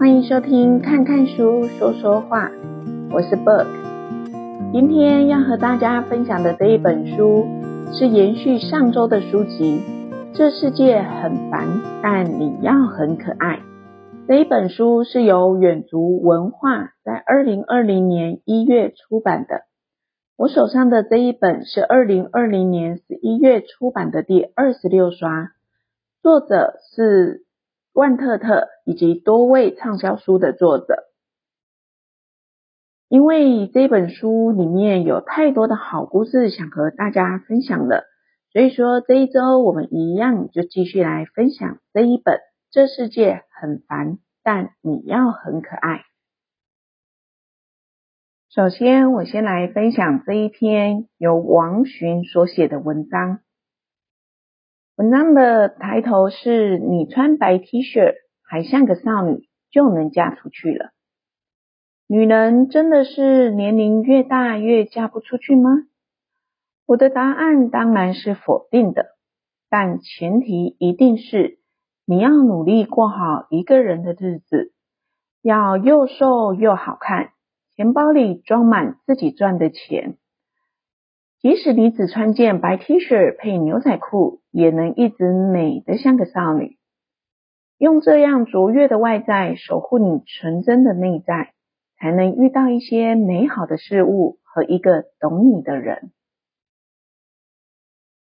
欢迎收听看看书说说话，我是 Book。今天要和大家分享的这一本书是延续上周的书籍《这世界很烦，但你要很可爱》。这一本书是由远足文化在二零二零年一月出版的。我手上的这一本是二零二零年十一月出版的第二十六刷，作者是万特特以及多位畅销书的作者。因为这本书里面有太多的好故事想和大家分享了，所以说这一周我们一样就继续来分享这一本《这世界很烦，但你要很可爱》。首先，我先来分享这一篇由王寻所写的文章。文章的抬头是“你穿白 T 恤还像个少女，就能嫁出去了”。女人真的是年龄越大越嫁不出去吗？我的答案当然是否定的，但前提一定是你要努力过好一个人的日子，要又瘦又好看。钱包里装满自己赚的钱，即使你只穿件白 T 恤配牛仔裤，也能一直美得像个少女。用这样卓越的外在守护你纯真的内在，才能遇到一些美好的事物和一个懂你的人。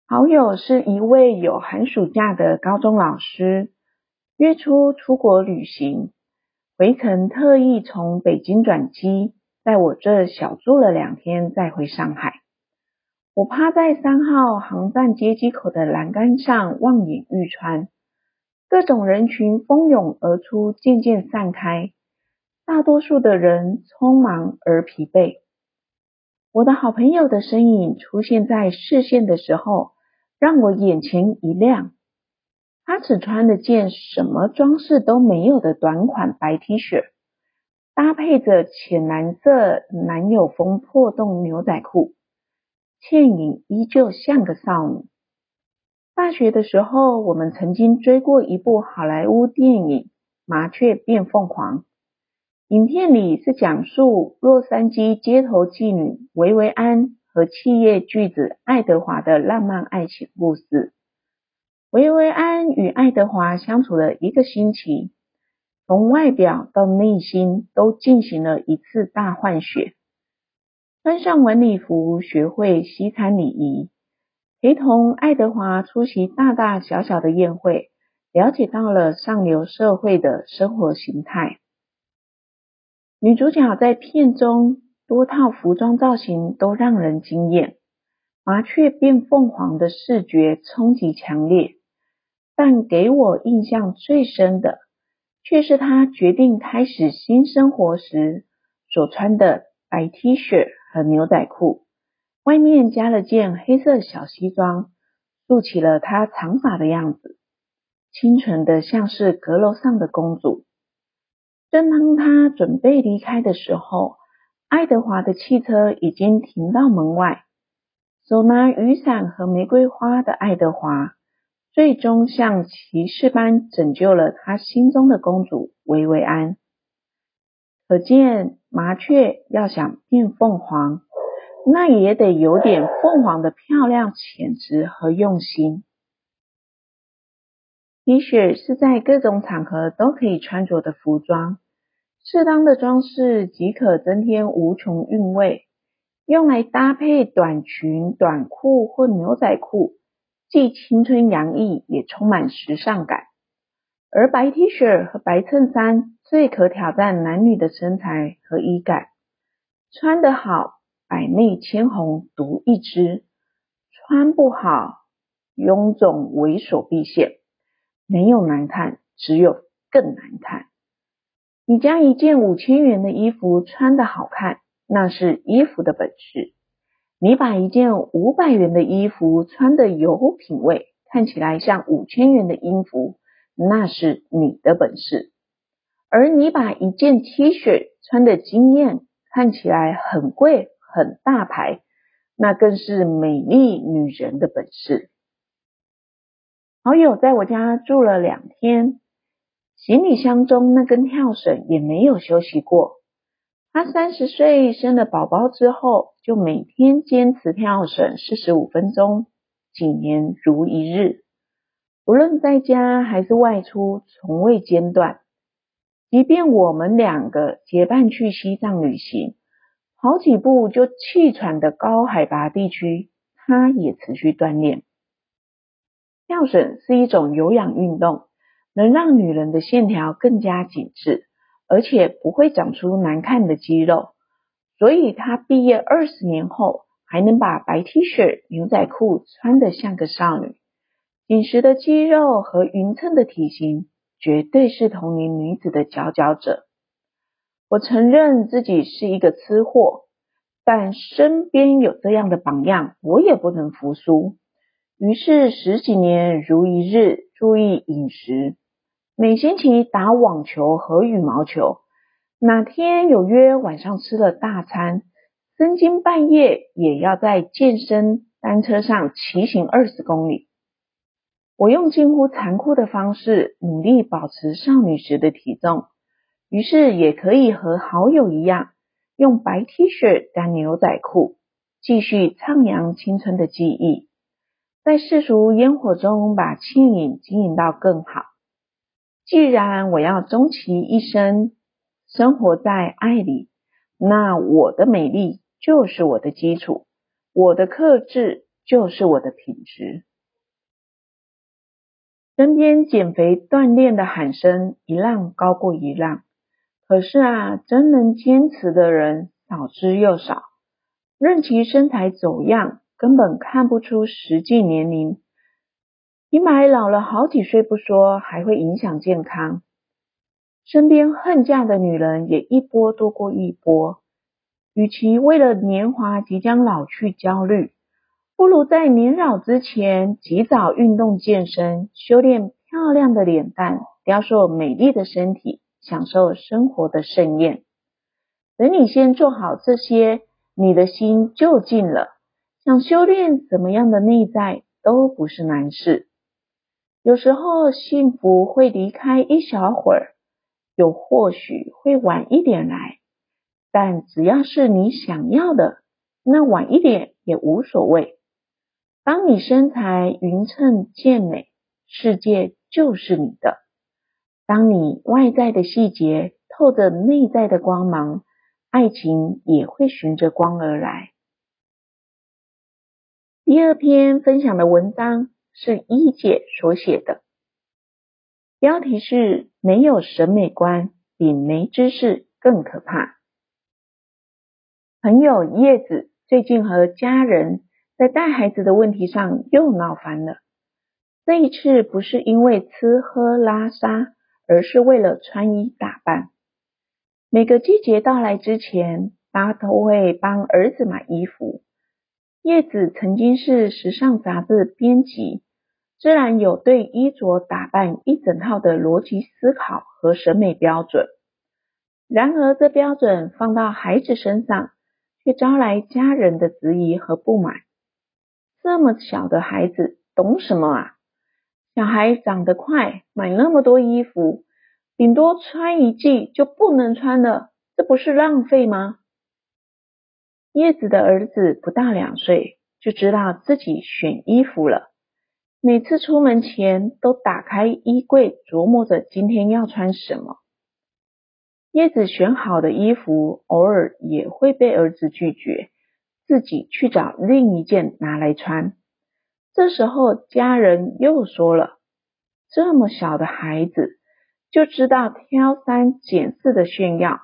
好友是一位有寒暑假的高中老师，约出出国旅行。回程特意从北京转机，在我这小住了两天，再回上海。我趴在三号航站接机口的栏杆上望眼欲穿，各种人群蜂拥而出，渐渐散开，大多数的人匆忙而疲惫。我的好朋友的身影出现在视线的时候，让我眼前一亮。他只穿了件什么装饰都没有的短款白 T 恤，搭配着浅蓝色男友风破洞牛仔裤，倩影依旧像个少女。大学的时候，我们曾经追过一部好莱坞电影《麻雀变凤凰》，影片里是讲述洛杉矶街头妓女维维安和企业巨子爱德华的浪漫爱情故事。维维安与爱德华相处了一个星期，从外表到内心都进行了一次大换血。穿上晚礼服，学会西餐礼仪，陪同爱德华出席大大小小的宴会，了解到了上流社会的生活形态。女主角在片中多套服装造型都让人惊艳，麻雀变凤凰的视觉冲击强烈。但给我印象最深的，却是她决定开始新生活时所穿的白 T 恤和牛仔裤，外面加了件黑色小西装，竖起了她长发的样子，清纯的像是阁楼上的公主。正当她准备离开的时候，爱德华的汽车已经停到门外，手拿雨伞和玫瑰花的爱德华。最终像骑士般拯救了他心中的公主薇薇安。可见麻雀要想变凤凰，那也得有点凤凰的漂亮、潜质和用心。T 恤是在各种场合都可以穿着的服装，适当的装饰即可增添无穷韵味。用来搭配短裙、短裤或牛仔裤。既青春洋溢，也充满时尚感。而白 T 恤和白衬衫最可挑战男女的身材和衣感。穿得好，百媚千红独一枝；穿不好，臃肿猥琐毕现。没有难看，只有更难看。你将一件五千元的衣服穿得好看，那是衣服的本事。你把一件五百元的衣服穿得有品味，看起来像五千元的衣服，那是你的本事；而你把一件 T 恤穿得惊艳，看起来很贵很大牌，那更是美丽女人的本事。好友在我家住了两天，行李箱中那根跳绳也没有休息过。她三十岁生了宝宝之后，就每天坚持跳绳四十五分钟，几年如一日。无论在家还是外出，从未间断。即便我们两个结伴去西藏旅行，跑几步就气喘的高海拔地区，她也持续锻炼。跳绳是一种有氧运动，能让女人的线条更加紧致。而且不会长出难看的肌肉，所以她毕业二十年后还能把白 T 恤、牛仔裤穿得像个少女。饮食的肌肉和匀称的体型，绝对是同龄女子的佼佼者。我承认自己是一个吃货，但身边有这样的榜样，我也不能服输。于是十几年如一日，注意饮食。每星期打网球和羽毛球，哪天有约晚上吃了大餐，深更半夜也要在健身单车上骑行二十公里。我用近乎残酷的方式努力保持少女时的体重，于是也可以和好友一样，用白 T 恤加牛仔裤，继续徜徉青春的记忆，在世俗烟火中把轻盈经营到更好。既然我要终其一生生活在爱里，那我的美丽就是我的基础，我的克制就是我的品质。身边减肥锻炼的喊声一浪高过一浪，可是啊，真能坚持的人少之又少。任其身材走样，根本看不出实际年龄。你买老了好几岁不说，还会影响健康。身边恨嫁的女人也一波多过一波。与其为了年华即将老去焦虑，不如在年老之前及早运动健身，修炼漂亮的脸蛋，雕塑美丽的身体，享受生活的盛宴。等你先做好这些，你的心就静了。想修炼怎么样的内在都不是难事。有时候幸福会离开一小会儿，又或许会晚一点来，但只要是你想要的，那晚一点也无所谓。当你身材匀称健美，世界就是你的；当你外在的细节透着内在的光芒，爱情也会循着光而来。第二篇分享的文章。是一姐所写的，标题是“没有审美观比没知识更可怕”。朋友叶子最近和家人在带孩子的问题上又闹翻了。这一次不是因为吃喝拉撒，而是为了穿衣打扮。每个季节到来之前，他都会帮儿子买衣服。叶子曾经是时尚杂志编辑，自然有对衣着打扮一整套的逻辑思考和审美标准。然而，这标准放到孩子身上，却招来家人的质疑和不满。这么小的孩子懂什么啊？小孩长得快，买那么多衣服，顶多穿一季就不能穿了，这不是浪费吗？叶子的儿子不到两岁，就知道自己选衣服了。每次出门前都打开衣柜，琢磨着今天要穿什么。叶子选好的衣服，偶尔也会被儿子拒绝，自己去找另一件拿来穿。这时候家人又说了：“这么小的孩子就知道挑三拣四的炫耀，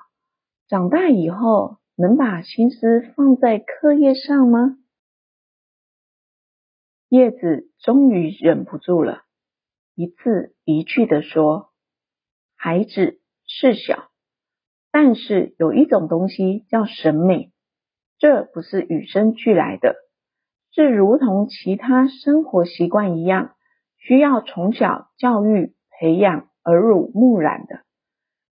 长大以后。”能把心思放在课业上吗？叶子终于忍不住了，一字一句地说：“孩子是小，但是有一种东西叫审美，这不是与生俱来的，是如同其他生活习惯一样，需要从小教育培养、耳濡目染的。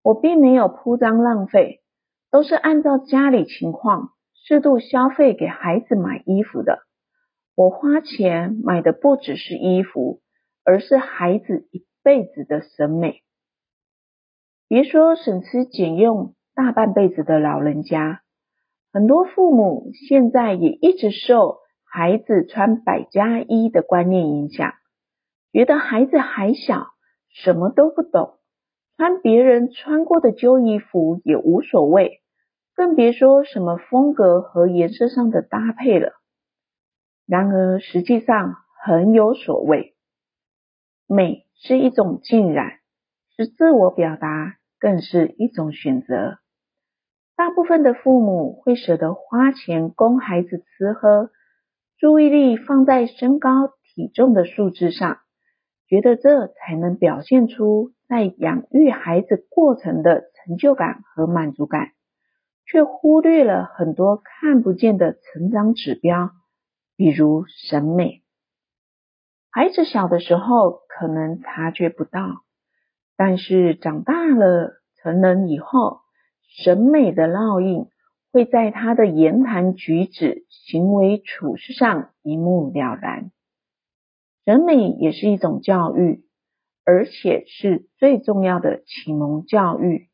我并没有铺张浪费。”都是按照家里情况适度消费给孩子买衣服的。我花钱买的不只是衣服，而是孩子一辈子的审美。别说省吃俭用大半辈子的老人家，很多父母现在也一直受孩子穿百家衣的观念影响，觉得孩子还小，什么都不懂，穿别人穿过的旧衣服也无所谓，更别说什么风格和颜色上的搭配了。然而实际上很有所谓，美是一种浸染，是自我表达，更是一种选择。大部分的父母会舍得花钱供孩子吃喝。注意力放在身高体重的数字上，觉得这才能表现出在养育孩子过程的成就感和满足感，却忽略了很多看不见的成长指标，比如审美。孩子小的时候可能察觉不到，但是长大了成人以后，审美的烙印。会在他的言谈举止、行为处事上一目了然。审美也是一种教育，而且是最重要的启蒙教育。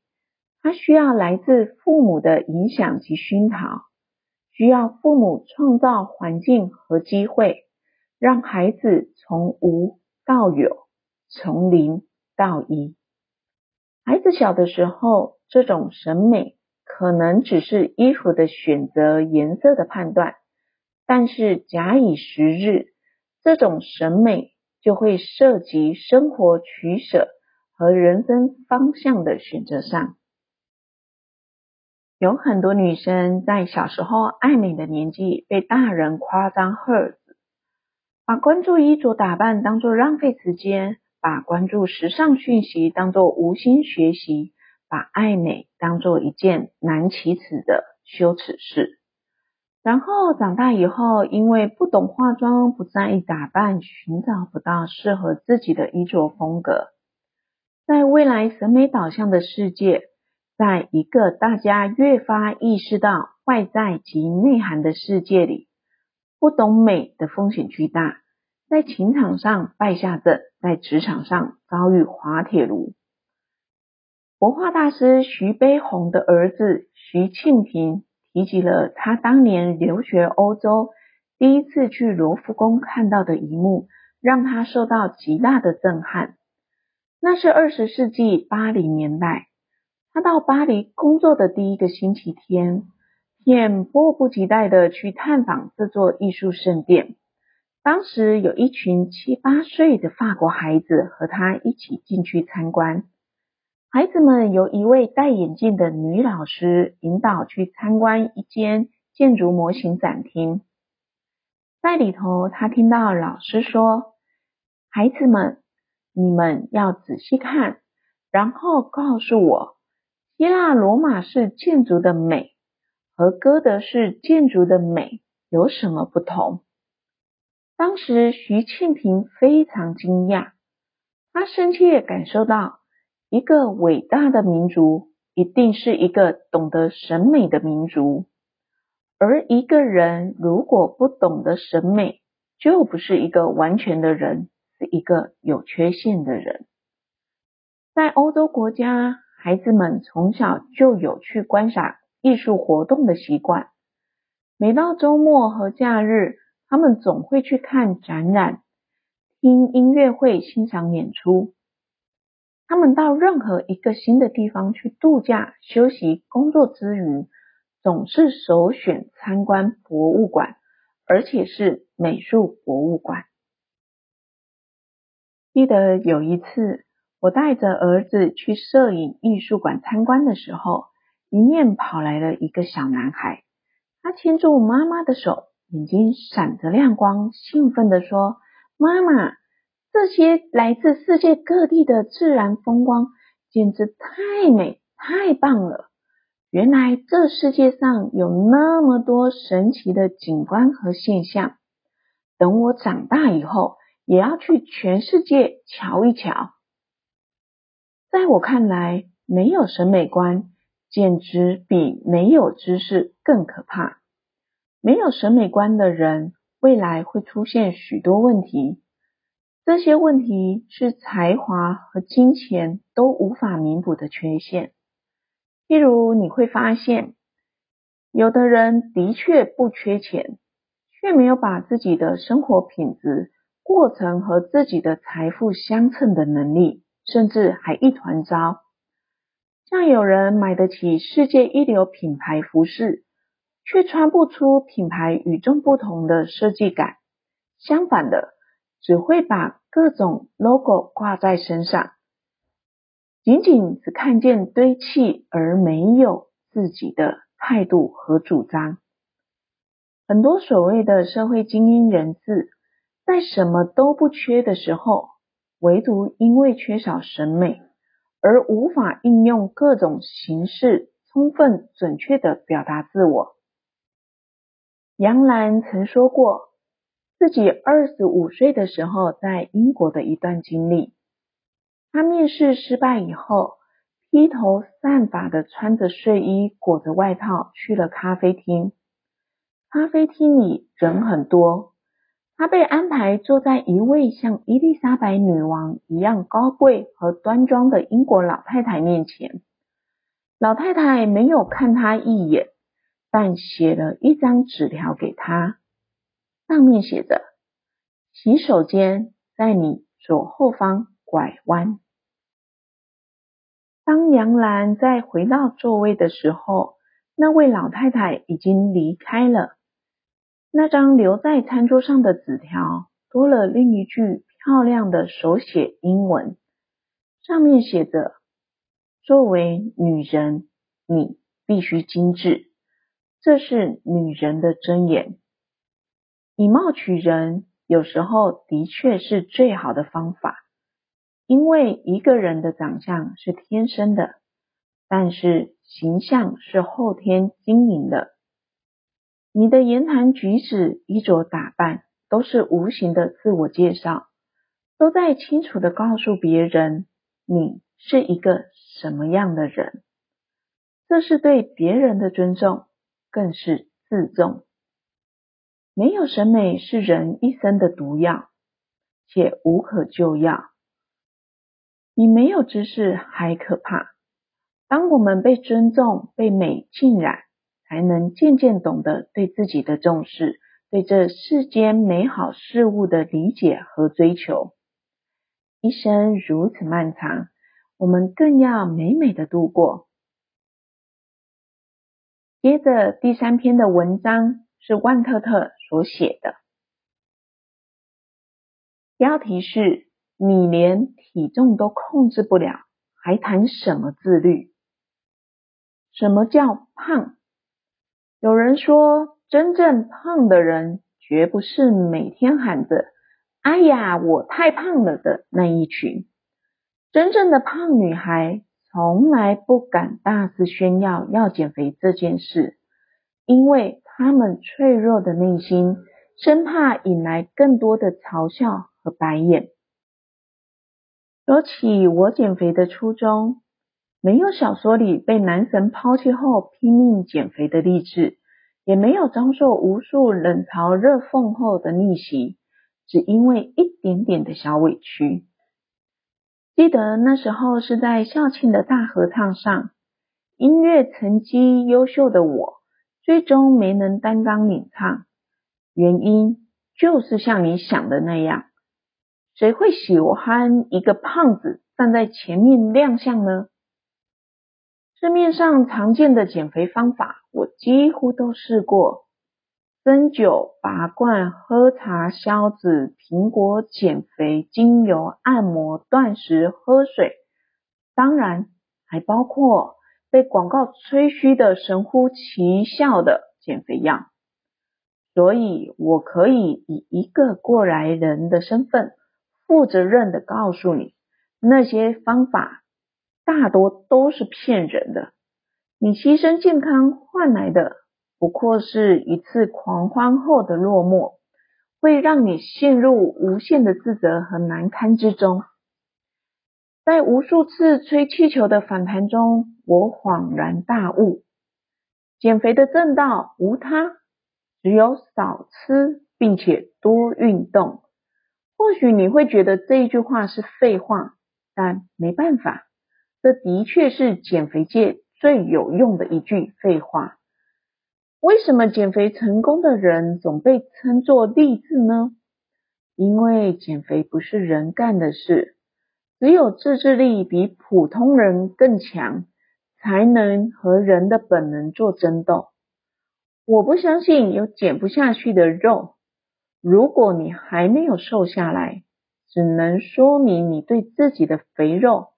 它需要来自父母的影响及熏陶，需要父母创造环境和机会，让孩子从无到有，从零到一。孩子小的时候，这种审美。可能只是衣服的选择、颜色的判断，但是假以时日，这种审美就会涉及生活取舍和人生方向的选择上。有很多女生在小时候爱美的年纪被大人夸张呵斥，把关注衣着打扮当作浪费时间，把关注时尚讯息当作无心学习。把爱美当做一件难启齿的羞耻事，然后长大以后，因为不懂化妆、不在意打扮，寻找不到适合自己的衣着风格。在未来审美导向的世界，在一个大家越发意识到外在及内涵的世界里，不懂美的风险巨大，在情场上败下阵，在职场上遭遇滑铁卢。国画大师徐悲鸿的儿子徐庆平提及了他当年留学欧洲，第一次去罗浮宫看到的一幕，让他受到极大的震撼。那是二十世纪八零年代，他到巴黎工作的第一个星期天，便迫不及待地去探访这座艺术圣殿。当时有一群七八岁的法国孩子和他一起进去参观。孩子们由一位戴眼镜的女老师引导去参观一间建筑模型展厅，在里头，他听到老师说：“孩子们，你们要仔细看，然后告诉我，希腊罗马式建筑的美和哥德式建筑的美有什么不同？”当时，徐庆平非常惊讶，他深切感受到。一个伟大的民族，一定是一个懂得审美的民族。而一个人如果不懂得审美，就不是一个完全的人，是一个有缺陷的人。在欧洲国家，孩子们从小就有去观赏艺术活动的习惯。每到周末和假日，他们总会去看展览、听音乐会、欣赏演出。他们到任何一个新的地方去度假、休息、工作之余，总是首选参观博物馆，而且是美术博物馆。记得有一次，我带着儿子去摄影艺术馆参观的时候，迎面跑来了一个小男孩，他牵住妈妈的手，眼睛闪着亮光，兴奋地说：“妈妈。”这些来自世界各地的自然风光，简直太美、太棒了！原来这世界上有那么多神奇的景观和现象，等我长大以后，也要去全世界瞧一瞧。在我看来，没有审美观，简直比没有知识更可怕。没有审美观的人，未来会出现许多问题。这些问题是才华和金钱都无法弥补的缺陷。譬如你会发现，有的人的确不缺钱，却没有把自己的生活品质过成和自己的财富相称的能力，甚至还一团糟。像有人买得起世界一流品牌服饰，却穿不出品牌与众不同的设计感。相反的，只会把各种 logo 挂在身上，仅仅只看见堆砌，而没有自己的态度和主张。很多所谓的社会精英人士，在什么都不缺的时候，唯独因为缺少审美，而无法应用各种形式，充分准确地表达自我。杨澜曾说过，自己二十五岁的时候，在英国的一段经历。他面试失败以后，披头散发地穿着睡衣，裹着外套去了咖啡厅。咖啡厅里人很多。他被安排坐在一位像伊丽莎白女王一样高贵和端庄的英国老太太面前。老太太没有看他一眼，但写了一张纸条给他，上面写着：“洗手间在你左后方拐弯。”当杨澜再回到座位的时候，那位老太太已经离开了。那张留在餐桌上的纸条多了另一句漂亮的手写英文，上面写着：“作为女人，你必须精致，这是女人的尊严。以貌取人，有时候的确是最好的方法，因为一个人的长相是天生的，但是形象是后天经营的。”你的言谈举止、衣着打扮，都是无形的自我介绍，都在清楚地告诉别人你是一个什么样的人。这是对别人的尊重，更是自重。没有审美是人一生的毒药，且无可救药。比没有知识还可怕。当我们被尊重、被美浸染。才能渐渐懂得对自己的重视，对这世间美好事物的理解和追求。一生如此漫长，我们更要美美的度过。接着第三篇的文章是万特特所写的，标题是“你连体重都控制不了，还谈什么自律？什么叫胖？”有人说，真正胖的人绝不是每天喊着“哎呀，我太胖了”的那一群。真正的胖女孩从来不敢大肆炫耀要减肥这件事，因为他们脆弱的内心生怕引来更多的嘲笑和白眼。说起我减肥的初衷。没有小说里被男神抛弃后拼命减肥的励志，也没有遭受无数冷嘲热讽后的逆袭，只因为一点点的小委屈。记得那时候是在校庆的大合唱上，音乐成绩优秀的我，最终没能担纲领唱，原因就是像你想的那样，谁会喜欢一个胖子站在前面亮相呢？市面上常见的减肥方法，我几乎都试过：针灸、拔罐、喝茶消脂、苹果减肥、精油按摩、断食、喝水，当然还包括被广告吹嘘的神乎其效的减肥药。所以，我可以以一个过来人的身份，负责任的告诉你，那些方法。大多都是骗人的，你牺牲健康换来的不过是一次狂欢后的落寞，会让你陷入无限的自责和难堪之中。在无数次吹气球的反弹中，我恍然大悟：减肥的正道无他，只有少吃并且多运动。或许你会觉得这一句话是废话，但没办法，这的确是减肥界最有用的一句废话。为什么减肥成功的人总被称作励志呢？因为减肥不是人干的事，只有自制力比普通人更强，才能和人的本能做争斗。我不相信有减不下去的肉。如果你还没有瘦下来，只能说明你对自己的肥肉。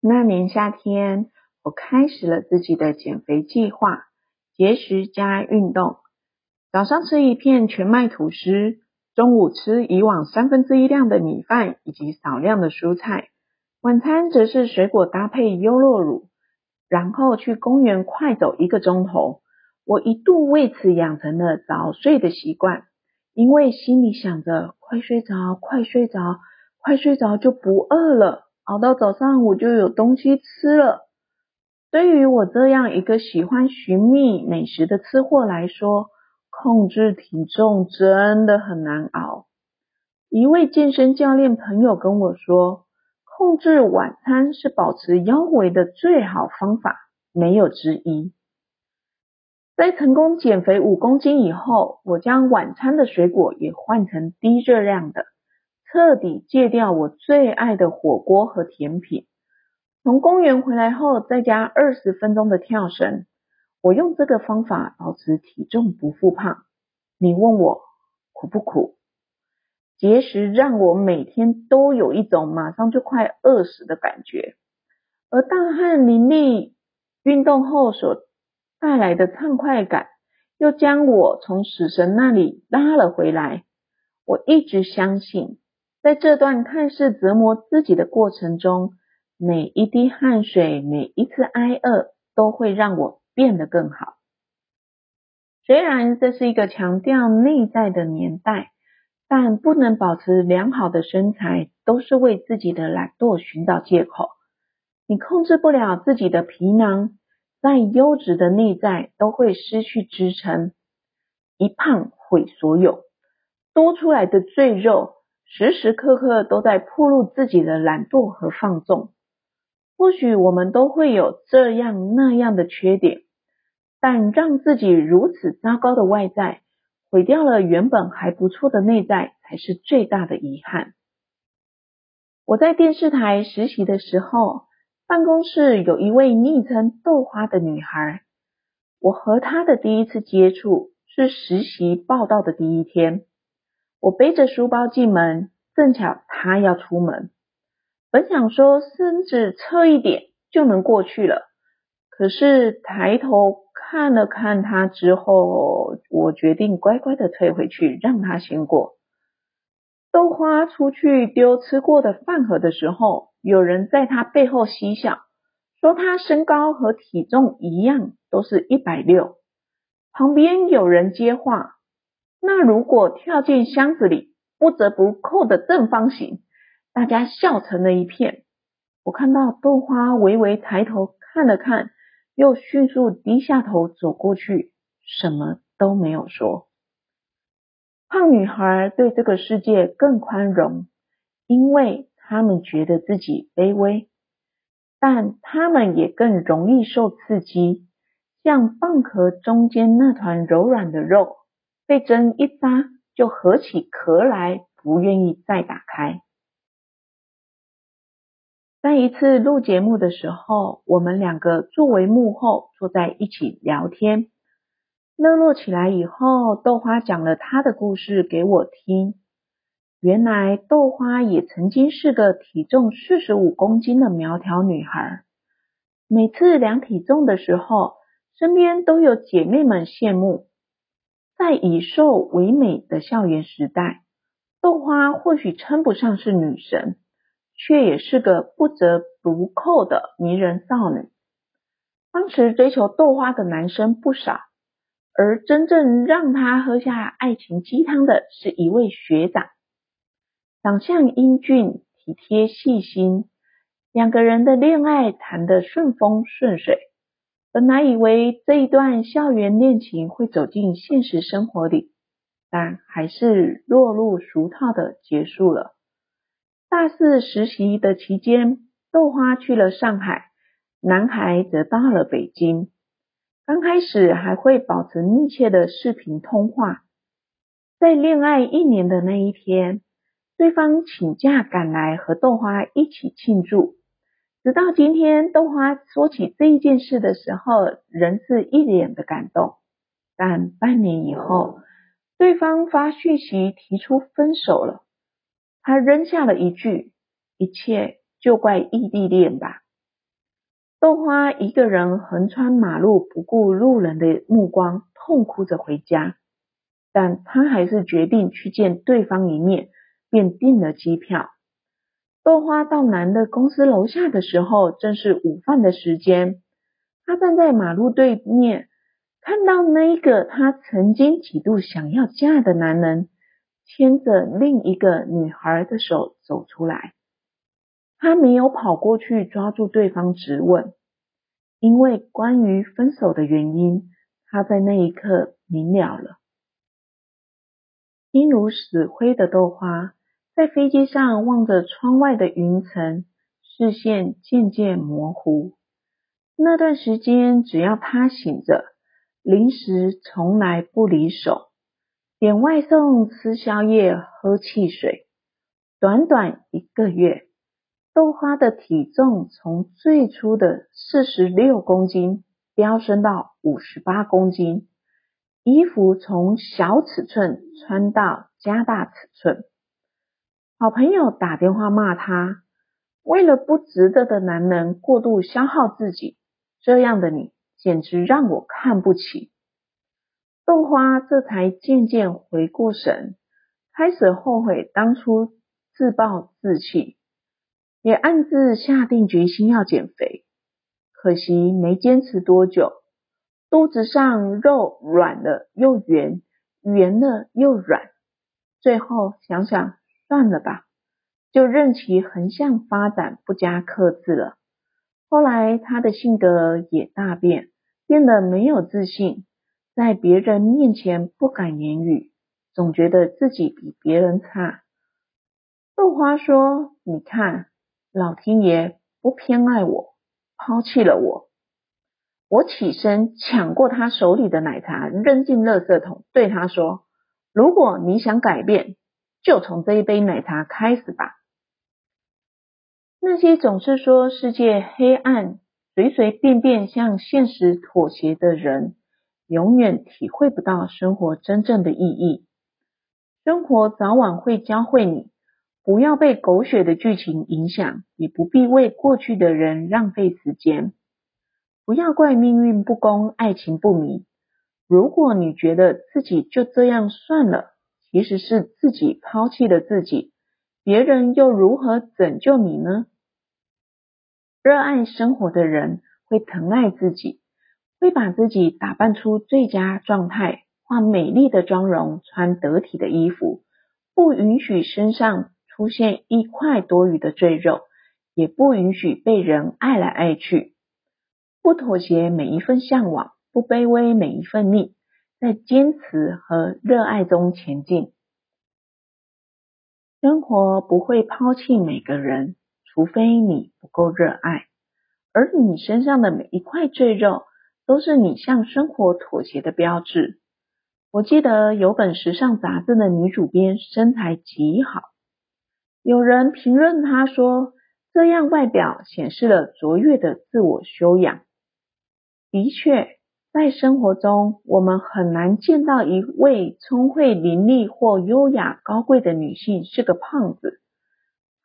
那年夏天，我开始了自己的减肥计划，节食加运动。早上吃一片全麦吐司，中午吃以往三分之一量的米饭以及少量的蔬菜，晚餐则是水果搭配优酪乳，然后去公园快走一个钟头。我一度为此养成了早睡的习惯，因为心里想着快睡着，快睡着，快睡着就不饿了，熬到早上我就有东西吃了。对于我这样一个喜欢寻觅美食的吃货来说，控制体重真的很难熬。一位健身教练朋友跟我说，控制晚餐是保持腰围的最好方法，没有之一。在成功减肥五公斤以后，我将晚餐的水果也换成低热量的，彻底戒掉我最爱的火锅和甜品。从公园回来后，再加二十分钟的跳绳。我用这个方法保持体重不复胖。你问我苦不苦？节食让我每天都有一种马上就快饿死的感觉，而大汗淋漓运动后所带来的畅快感，又将我从死神那里拉了回来。我一直相信，在这段看似折磨自己的过程中，每一滴汗水，每一次挨饿，都会让我变得更好。虽然这是一个强调内在的年代，但不能保持良好的身材，都是为自己的懒惰寻找借口。你控制不了自己的皮囊。再优质的内在都会失去支撑，一胖毁所有。多出来的赘肉，时时刻刻都在暴露自己的懒惰和放纵。或许我们都会有这样那样的缺点，但让自己如此糟糕的外在，毁掉了原本还不错的内在，才是最大的遗憾。我在电视台实习的时候。办公室有一位昵称豆花的女孩，我和她的第一次接触是实习报道的第一天。我背着书包进门，正巧她要出门。本想说身子侧一点就能过去了，可是抬头看了看他之后，我决定乖乖的退回去，让他先过。豆花出去丢吃过的饭盒的时候，有人在他背后嬉笑，说他身高和体重一样，都是一百六。旁边有人接话：“那如果跳进箱子里，不折不扣的正方形。”大家笑成了一片。我看到豆花微微抬头看了看，又迅速低下头走过去，什么都没有说。胖女孩对这个世界更宽容，因为。他们觉得自己卑微，但他们也更容易受刺激，像蚌壳中间那团柔软的肉，被针一扎就合起壳来，不愿意再打开。在一次录节目的时候，我们两个作为幕后坐在一起聊天，热络起来以后，豆花讲了她的故事给我听。原来豆花也曾经是个体重四十五公斤的苗条女孩。每次量体重的时候，身边都有姐妹们羡慕。在以瘦为美的校园时代，豆花或许称不上是女神，却也是个不折不扣的迷人少女。当时追求豆花的男生不少，而真正让她喝下爱情鸡汤的是一位学长。长相英俊、体贴细心，两个人的恋爱谈得顺风顺水。本来以为这一段校园恋情会走进现实生活里，但还是落入俗套的结束了。大四实习的期间，豆花去了上海，男孩则到了北京。刚开始还会保持密切的视频通话。在恋爱一年的那一天，对方请假赶来和豆花一起庆祝。直到今天，豆花说起这一件事的时候，仍是一脸的感动。但半年以后，对方发讯息提出分手了。他扔下了一句：“一切就怪异地恋吧。”豆花一个人横穿马路，不顾路人的目光，痛哭着回家。但他还是决定去见对方一面，便订了机票。豆花到男的公司楼下的时候，正是午饭的时间。他站在马路对面，看到那一个他曾经几度想要嫁的男人，牵着另一个女孩的手走出来。他没有跑过去抓住对方质问，因为关于分手的原因，他在那一刻明了了。心如死灰的豆花。在飞机上望着窗外的云层，视线渐渐模糊。那段时间，只要他醒着，零食从来不离手，点外送、吃宵夜、喝汽水。短短一个月，豆花的体重从最初的四十六公斤飙升到五十八公斤，衣服从小尺寸穿到加大尺寸。好朋友打电话骂他，为了不值得的男人过度消耗自己，这样的你简直让我看不起。豆花这才渐渐回过神，开始后悔当初自暴自弃，也暗自下定决心要减肥。可惜没坚持多久，肚子上肉软了又圆，圆了又软，最后想想。算了吧，就任其横向发展，不加克制了。后来他的性格也大变，变得没有自信，在别人面前不敢言语，总觉得自己比别人差。豆花说：“你看，老天爷不偏爱我，抛弃了我。”我起身抢过他手里的奶茶，扔进垃圾桶，对他说：“如果你想改变。”就从这一杯奶茶开始吧。那些总是说世界黑暗、随随便便向现实妥协的人，永远体会不到生活真正的意义。生活早晚会教会你，不要被狗血的剧情影响，也不必为过去的人浪费时间。不要怪命运不公、爱情不明。如果你觉得自己就这样算了。其实是自己抛弃了自己，别人又如何拯救你呢？热爱生活的人会疼爱自己，会把自己打扮出最佳状态，化美丽的妆容，穿得体的衣服，不允许身上出现一块多余的赘肉，也不允许被人爱来爱去，不妥协每一份向往，不卑微每一份力。在坚持和热爱中前进，生活不会抛弃每个人，除非你不够热爱。而你身上的每一块赘肉，都是你向生活妥协的标志。我记得有本时尚杂志的女主编身材极好，有人评论她说，这样外表显示了卓越的自我修养。的确。在生活中，我们很难见到一位聪慧伶俐或优雅高贵的女性是个胖子。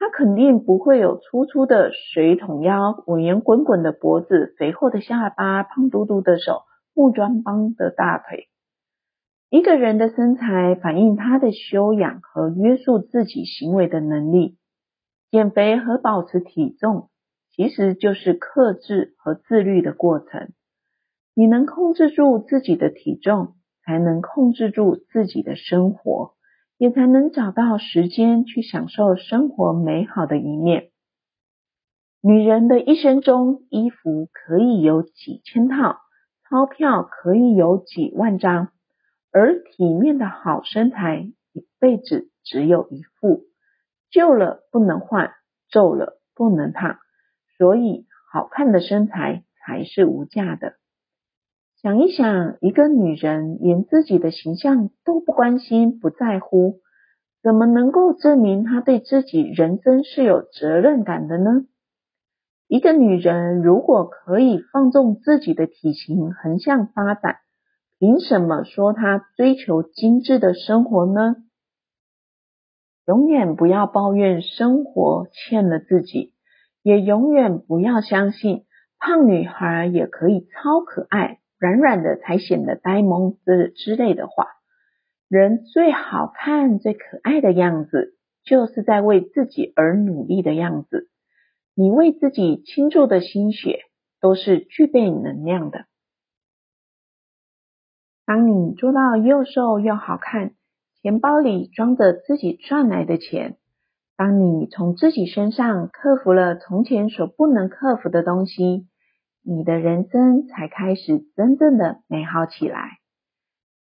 他肯定不会有粗粗的水桶腰、五圆滚滚的脖子、肥厚的下巴、胖嘟嘟的手、木桩帮的大腿。一个人的身材反映他的修养和约束自己行为的能力。减肥和保持体重，其实就是克制和自律的过程。你能控制住自己的体重，才能控制住自己的生活，也才能找到时间去享受生活美好的一面。女人的一生中，衣服可以有几千套，钞票可以有几万张，而体面的好身材一辈子只有一副，旧了不能换，皱了不能烫，所以好看的身材才是无价的。想一想，一个女人连自己的形象都不关心、不在乎，怎么能够证明她对自己人生是有责任感的呢？一个女人如果可以放纵自己的体型横向发展，凭什么说她追求精致的生活呢？永远不要抱怨生活欠了自己，也永远不要相信胖女孩也可以超可爱。软软的才显得呆萌之之类的话，人最好看、最可爱的样子，就是在为自己而努力的样子。你为自己倾注的心血，都是具备能量的。当你做到又瘦又好看，钱包里装着自己赚来的钱，当你从自己身上克服了从前所不能克服的东西。你的人生才开始真正的美好起来。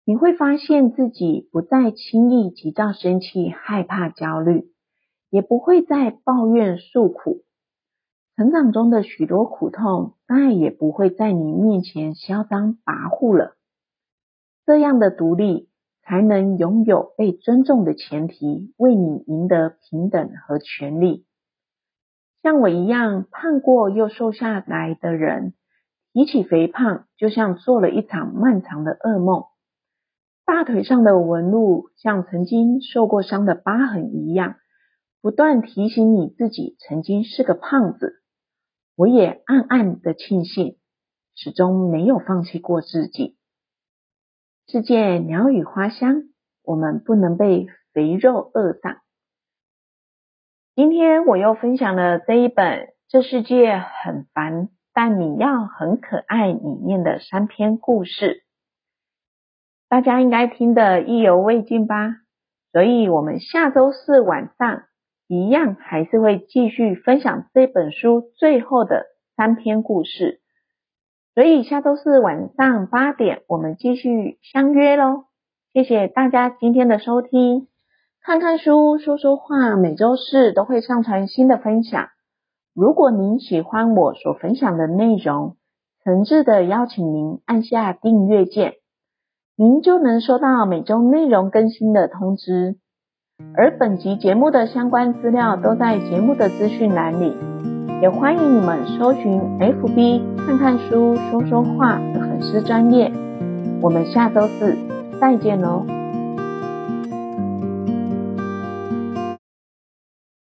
你会发现自己不再轻易急躁生气、害怕焦虑，也不会再抱怨诉苦。成长中的许多苦痛再也不会在你面前嚣张跋扈了。这样的独立，才能拥有被尊重的前提，为你赢得平等和权利。像我一样胖过又瘦下来的人，提起肥胖就像做了一场漫长的噩梦。大腿上的纹路像曾经受过伤的疤痕一样，不断提醒你自己曾经是个胖子。我也暗暗的庆幸，始终没有放弃过自己。世界鸟语花香，我们不能被肥肉饿丧。今天我又分享了这一本《这世界很烦，但你要很可爱》里面的三篇故事，大家应该听得意犹未尽吧？所以我们下周四晚上一样还是会继续分享这本书最后的三篇故事。所以下周四晚上八点，我们继续相约喽！谢谢大家今天的收听。看看书，说说话，每周四都会上传新的分享。如果您喜欢我所分享的内容，诚挚的邀请您按下订阅键，您就能收到每周内容更新的通知。而本集节目的相关资料都在节目的资讯栏里，也欢迎你们搜寻 FB 看看书，说说话的粉丝专业。我们下周四再见喽！